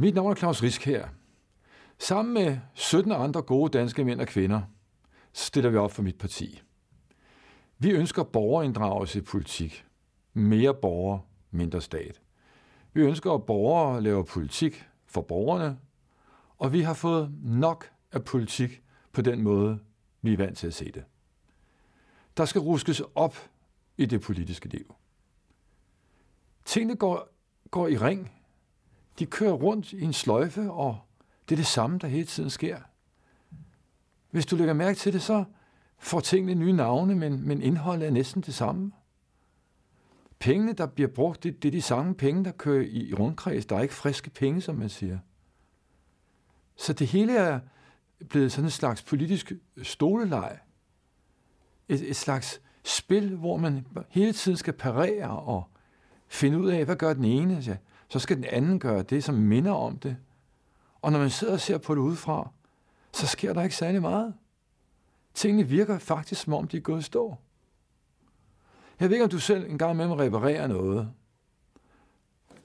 Mit navn er Claus Risk her. Sammen med 17 andre gode danske mænd og kvinder stiller vi op for mit parti. Vi ønsker borgerinddragelse i politik. Mere borger, mindre stat. Vi ønsker, at borgere laver politik for borgerne, og vi har fået nok af politik på den måde, vi er vant til at se det. Der skal ruskes op i det politiske liv. Tingene går, går i ring. De kører rundt i en sløjfe, og det er det samme, der hele tiden sker. Hvis du lægger mærke til det, så får tingene nye navne, men, men indholdet er næsten det samme. Pengene, der bliver brugt, det, det er de samme penge, der kører i, i rundkreds. Der er ikke friske penge, som man siger. Så det hele er blevet sådan en slags politisk stoleleg. Et, et slags spil, hvor man hele tiden skal parere og finde ud af, hvad gør den ene, så så skal den anden gøre det, som minder om det. Og når man sidder og ser på det udefra, så sker der ikke særlig meget. Tingene virker faktisk, som om de er gået stå. Jeg ved ikke, om du selv en gang med at reparere noget.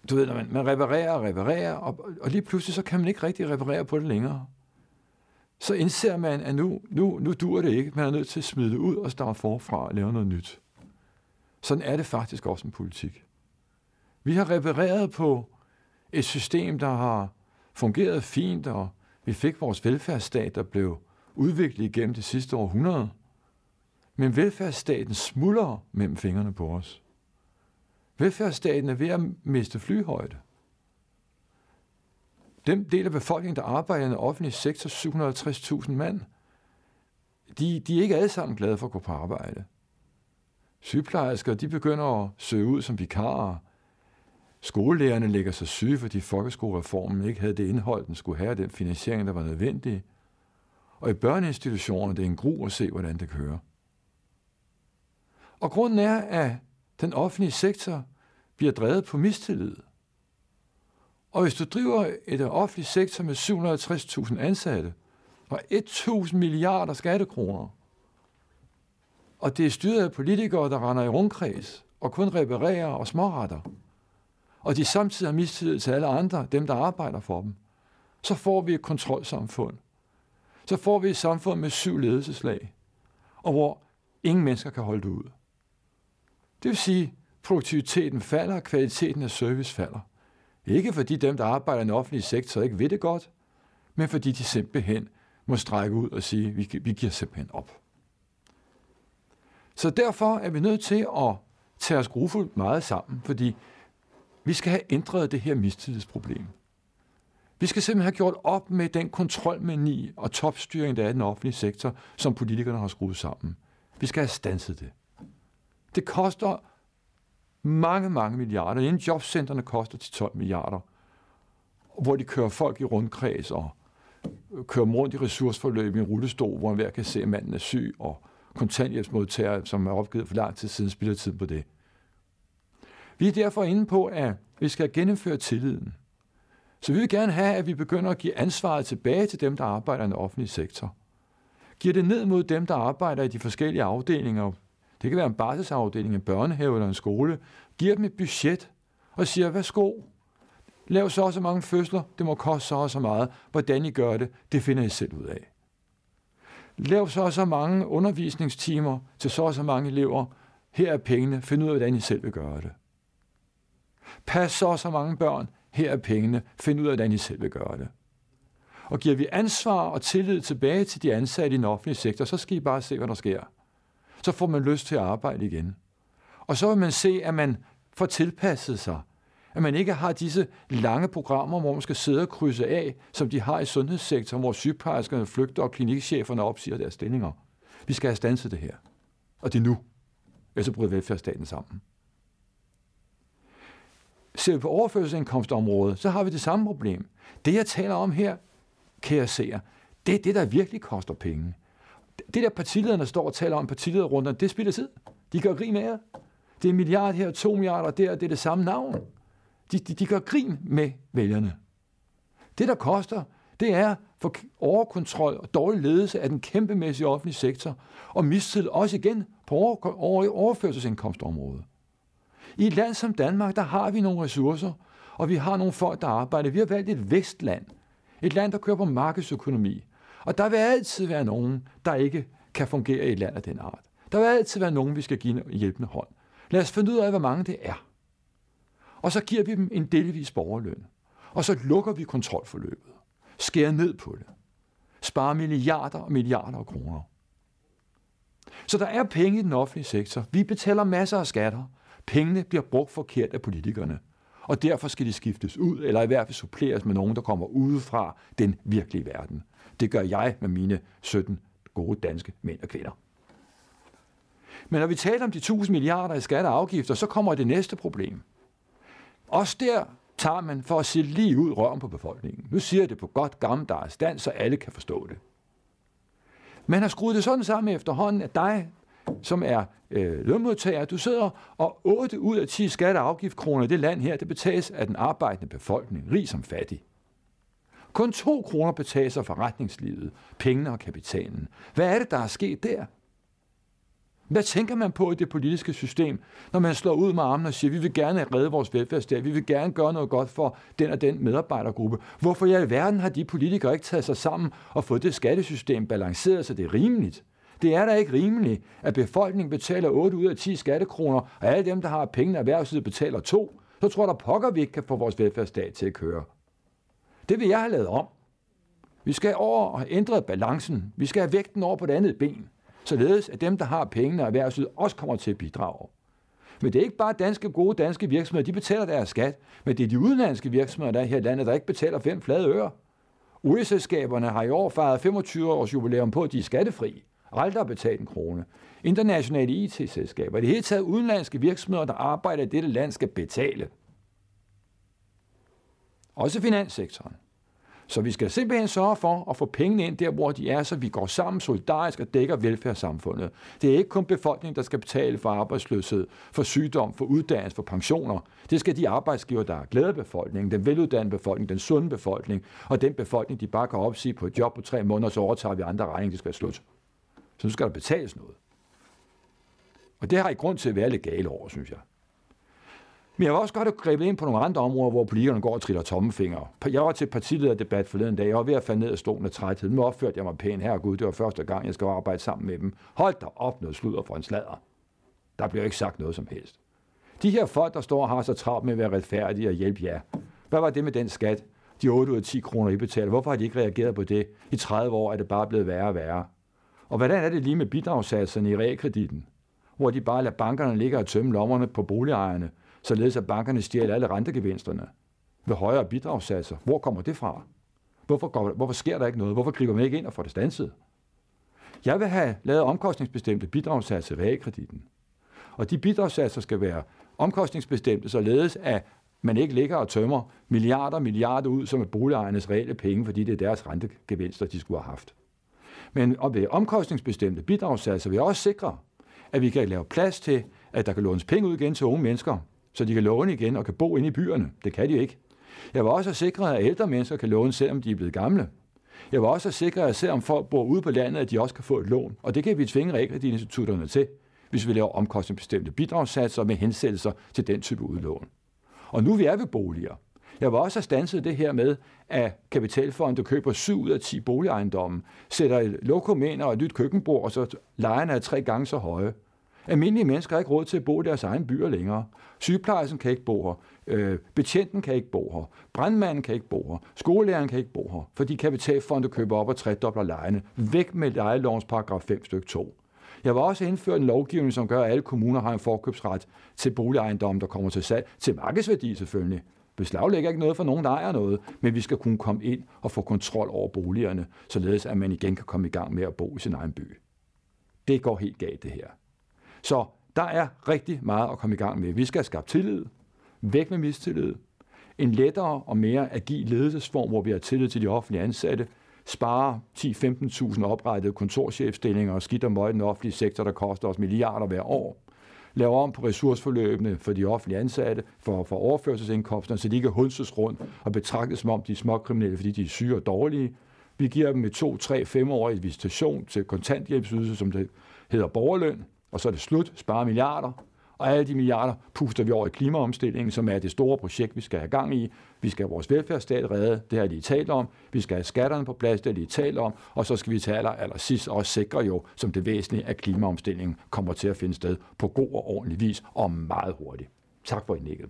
Du ved, når man, man reparerer og reparerer, og, og lige pludselig så kan man ikke rigtig reparere på det længere. Så indser man, at nu, nu, nu dur det ikke. Man er nødt til at smide det ud og starte forfra og lave noget nyt. Sådan er det faktisk også en politik. Vi har repareret på et system, der har fungeret fint, og vi fik vores velfærdsstat, der blev udviklet igennem det sidste århundrede. Men velfærdsstaten smuldrer mellem fingrene på os. Velfærdsstaten er ved at miste flyhøjde. Den del af befolkningen, der arbejder i den offentlige sektor, 750.000 mand, de, de er ikke alle sammen glade for at gå på arbejde. Sygeplejersker, de begynder at søge ud som vikarer. Skolelærerne lægger sig syge, fordi folkeskolereformen ikke havde det indhold, den skulle have, den finansiering, der var nødvendig. Og i børneinstitutionerne, det er en gru at se, hvordan det kører. Og grunden er, at den offentlige sektor bliver drevet på mistillid. Og hvis du driver et offentligt sektor med 760.000 ansatte og 1.000 milliarder skattekroner, og det er styret af politikere, der render i rundkreds og kun reparerer og småretter, og de samtidig har mistillid til alle andre, dem der arbejder for dem, så får vi et kontrolsamfund. Så får vi et samfund med syv ledelseslag, og hvor ingen mennesker kan holde det ud. Det vil sige, produktiviteten falder, og kvaliteten af service falder. Ikke fordi dem, der arbejder i den offentlige sektor, ikke ved det godt, men fordi de simpelthen må strække ud og sige, vi, vi giver simpelthen op. Så derfor er vi nødt til at tage os grufuldt meget sammen, fordi vi skal have ændret det her mistillidsproblem. Vi skal simpelthen have gjort op med den kontrolmani og topstyring, der er i den offentlige sektor, som politikerne har skruet sammen. Vi skal have stanset det. Det koster mange, mange milliarder. Inden jobcentrene koster til 12 milliarder, hvor de kører folk i rundkreds og kører rundt i ressourceforløb i en rullestol, hvor hver kan se, at manden er syg, og kontanthjælpsmodtagere, som er opgivet for lang tid siden, spilder tid på det. Vi er derfor inde på, at vi skal genindføre tilliden. Så vi vil gerne have, at vi begynder at give ansvaret tilbage til dem, der arbejder i den offentlige sektor. Giver det ned mod dem, der arbejder i de forskellige afdelinger, det kan være en barselsafdeling, en børnehave eller en skole, giver dem et budget og siger, værsgo, lav så og så mange fødsler, det må koste så og så meget. Hvordan I gør det, det finder I selv ud af. Lav så og så mange undervisningstimer til så og så mange elever. Her er pengene, find ud af, hvordan I selv vil gøre det. Pas så og så mange børn. Her er pengene, find ud af, hvordan I selv vil gøre det. Og giver vi ansvar og tillid tilbage til de ansatte i den offentlige sektor, så skal I bare se, hvad der sker så får man lyst til at arbejde igen. Og så vil man se, at man får tilpasset sig. At man ikke har disse lange programmer, hvor man skal sidde og krydse af, som de har i sundhedssektoren, hvor sygeplejerskerne flygter og klinikcheferne opsiger deres stillinger. Vi skal have stanset det her. Og det er nu. Ellers så bryder velfærdsstaten sammen. Ser vi på overførselsindkomstområdet, så har vi det samme problem. Det, jeg taler om her, kære seere, det er det, der virkelig koster penge det der partilederne står og taler om partilederrunderne, det spiller tid. De gør grin med jer. Det er en milliard her, to milliarder der, det er det samme navn. De, de, de gør grin med vælgerne. Det, der koster, det er for overkontrol og dårlig ledelse af den kæmpemæssige offentlige sektor, og mistillid også igen på over, over, overførselsindkomstområdet. I et land som Danmark, der har vi nogle ressourcer, og vi har nogle folk, der arbejder. Vi har valgt et vestland. Et land, der kører på markedsøkonomi. Og der vil altid være nogen, der ikke kan fungere i et land af den art. Der vil altid være nogen, vi skal give en hjælpende hånd. Lad os finde ud af, hvor mange det er. Og så giver vi dem en delvis borgerløn. Og så lukker vi kontrolforløbet. Skærer ned på det. Sparer milliarder og milliarder af kroner. Så der er penge i den offentlige sektor. Vi betaler masser af skatter. Pengene bliver brugt forkert af politikerne. Og derfor skal de skiftes ud, eller i hvert fald suppleres med nogen, der kommer udefra den virkelige verden. Det gør jeg med mine 17 gode danske mænd og kvinder. Men når vi taler om de 1000 milliarder i skatter og afgifter, så kommer det næste problem. Også der tager man for at se lige ud røven på befolkningen. Nu siger jeg det på godt gammeldags dansk, så alle kan forstå det. Man har skruet det sådan sammen efterhånden, at dig, som er øh, lønmodtager, du sidder, og 8 ud af 10 skatte- og afgiftkroner i det land her, det betales af den arbejdende befolkning, rig som fattig. Kun 2 kroner betales af forretningslivet, pengene og kapitalen. Hvad er det, der er sket der? Hvad tænker man på i det politiske system, når man slår ud med armen og siger, vi vil gerne redde vores velfærdsstat, vi vil gerne gøre noget godt for den og den medarbejdergruppe. Hvorfor i alverden har de politikere ikke taget sig sammen og fået det skattesystem balanceret, så det er rimeligt? Det er da ikke rimeligt, at befolkningen betaler 8 ud af 10 skattekroner, og alle dem, der har pengene erhvervslivet, betaler 2. Så tror der pokker, vi ikke kan få vores velfærdsstat til at køre. Det vil jeg have lavet om. Vi skal over og have ændret balancen. Vi skal have vægten over på det andet ben således at dem, der har pengene og erhvervslivet, også kommer til at bidrage. Men det er ikke bare danske, gode danske virksomheder, de betaler deres skat, men det er de udenlandske virksomheder, der er her i landet, der ikke betaler fem flade øre. Olieselskaberne har i år fejret 25 års jubilæum på, at de er skattefri. Aldrig har betalt en krone. Internationale IT-selskaber, det hele taget udenlandske virksomheder, der arbejder i dette land, skal betale. Også finanssektoren. Så vi skal simpelthen sørge for at få pengene ind der, hvor de er, så vi går sammen solidarisk og dækker velfærdssamfundet. Det er ikke kun befolkningen, der skal betale for arbejdsløshed, for sygdom, for uddannelse, for pensioner. Det skal de arbejdsgiver, der er glæde befolkningen, den veluddannede befolkning, den sunde befolkning, og den befolkning, de bare kan opsige på et job på tre måneder, så overtager vi andre regninger, det skal være slut. Så nu skal der betales noget. Og det har I grund til at være lidt gale over, synes jeg. Men jeg var også godt have grebet ind på nogle andre områder, hvor politikerne går og triller tommefinger. Jeg var til partilederdebat forleden dag. Jeg var ved at falde ned af stolen af træthed. Nu opførte jeg mig pænt her, Gud. Det var første gang, jeg skal arbejde sammen med dem. Hold da op noget sludder for en sladder. Der bliver ikke sagt noget som helst. De her folk, der står og har så travlt med at være retfærdige og hjælpe jer. Hvad var det med den skat? De 8 ud af 10 kroner, I betaler. Hvorfor har de ikke reageret på det? I 30 år er det bare blevet værre og værre. Og hvordan er det lige med bidragssatserne i realkreditten? Hvor de bare lader bankerne ligge og tømme lommerne på boligejerne, således at bankerne stjæler alle rentegevinsterne ved højere bidragssatser. Hvor kommer det fra? Hvorfor, går, hvorfor sker der ikke noget? Hvorfor griber man ikke ind og får det stanset? Jeg vil have lavet omkostningsbestemte bidragssatser i realkreditten. Og de bidragssatser skal være omkostningsbestemte, således at man ikke ligger og tømmer milliarder og milliarder ud som et boligejernes reelle penge, fordi det er deres rentegevinster, de skulle have haft. Men ved omkostningsbestemte bidragssatser vil jeg også sikre, at vi kan lave plads til, at der kan lånes penge ud igen til unge mennesker, så de kan låne igen og kan bo inde i byerne. Det kan de ikke. Jeg vil også have sikret, at ældre mennesker kan låne, selvom de er blevet gamle. Jeg vil også have sikret, at selvom folk bor ude på landet, at de også kan få et lån. Og det kan vi tvinge realkreditinstitutterne til, hvis vi laver omkostningsbestemte bidragssatser med hensættelser til den type udlån. Og nu vi er ved boliger. Jeg var også have stanset det her med, at kapitalfonde køber 7 ud af 10 boligejendomme, sætter et lokum ind og et nyt køkkenbord, og så lejerne er tre gange så høje. Almindelige mennesker har ikke råd til at bo i deres egen byer længere. Sygeplejersken kan ikke bo her. Øh, betjenten kan ikke bo her. Brandmanden kan ikke bo her. Skolelæreren kan ikke bo her, fordi kapitalfonde køber op og tredobler lejene. Væk med lejelovens paragraf 5 stykke 2. Jeg var også indføre en lovgivning, som gør, at alle kommuner har en forkøbsret til boligejendomme, der kommer til salg. Til markedsværdi selvfølgelig. Beslaglægger ikke noget for nogen, der ejer noget, men vi skal kunne komme ind og få kontrol over boligerne, således at man igen kan komme i gang med at bo i sin egen by. Det går helt galt, det her. Så der er rigtig meget at komme i gang med. Vi skal skabe tillid, væk med mistillid, en lettere og mere agil ledelsesform, hvor vi har tillid til de offentlige ansatte, spare 10-15.000 oprettede kontorchefstillinger og skidt og møg i den offentlige sektor, der koster os milliarder hver år. Lave om på ressourceforløbene for de offentlige ansatte, for, for overførselsindkomsterne, så de ikke hunses rundt og betragtes som om de er småkriminelle, fordi de er syge og dårlige. Vi giver dem med 2, 3, 5 år i visitation til kontanthjælpsydelse, som det hedder borgerløn og så er det slut, spare milliarder, og alle de milliarder puster vi over i klimaomstillingen, som er det store projekt, vi skal have gang i. Vi skal have vores velfærdsstat reddet, det har de talt om. Vi skal have skatterne på plads, det har de talt om. Og så skal vi til aller, aller sidst også sikre jo, som det væsentlige, at klimaomstillingen kommer til at finde sted på god og ordentlig vis og meget hurtigt. Tak for indlægget.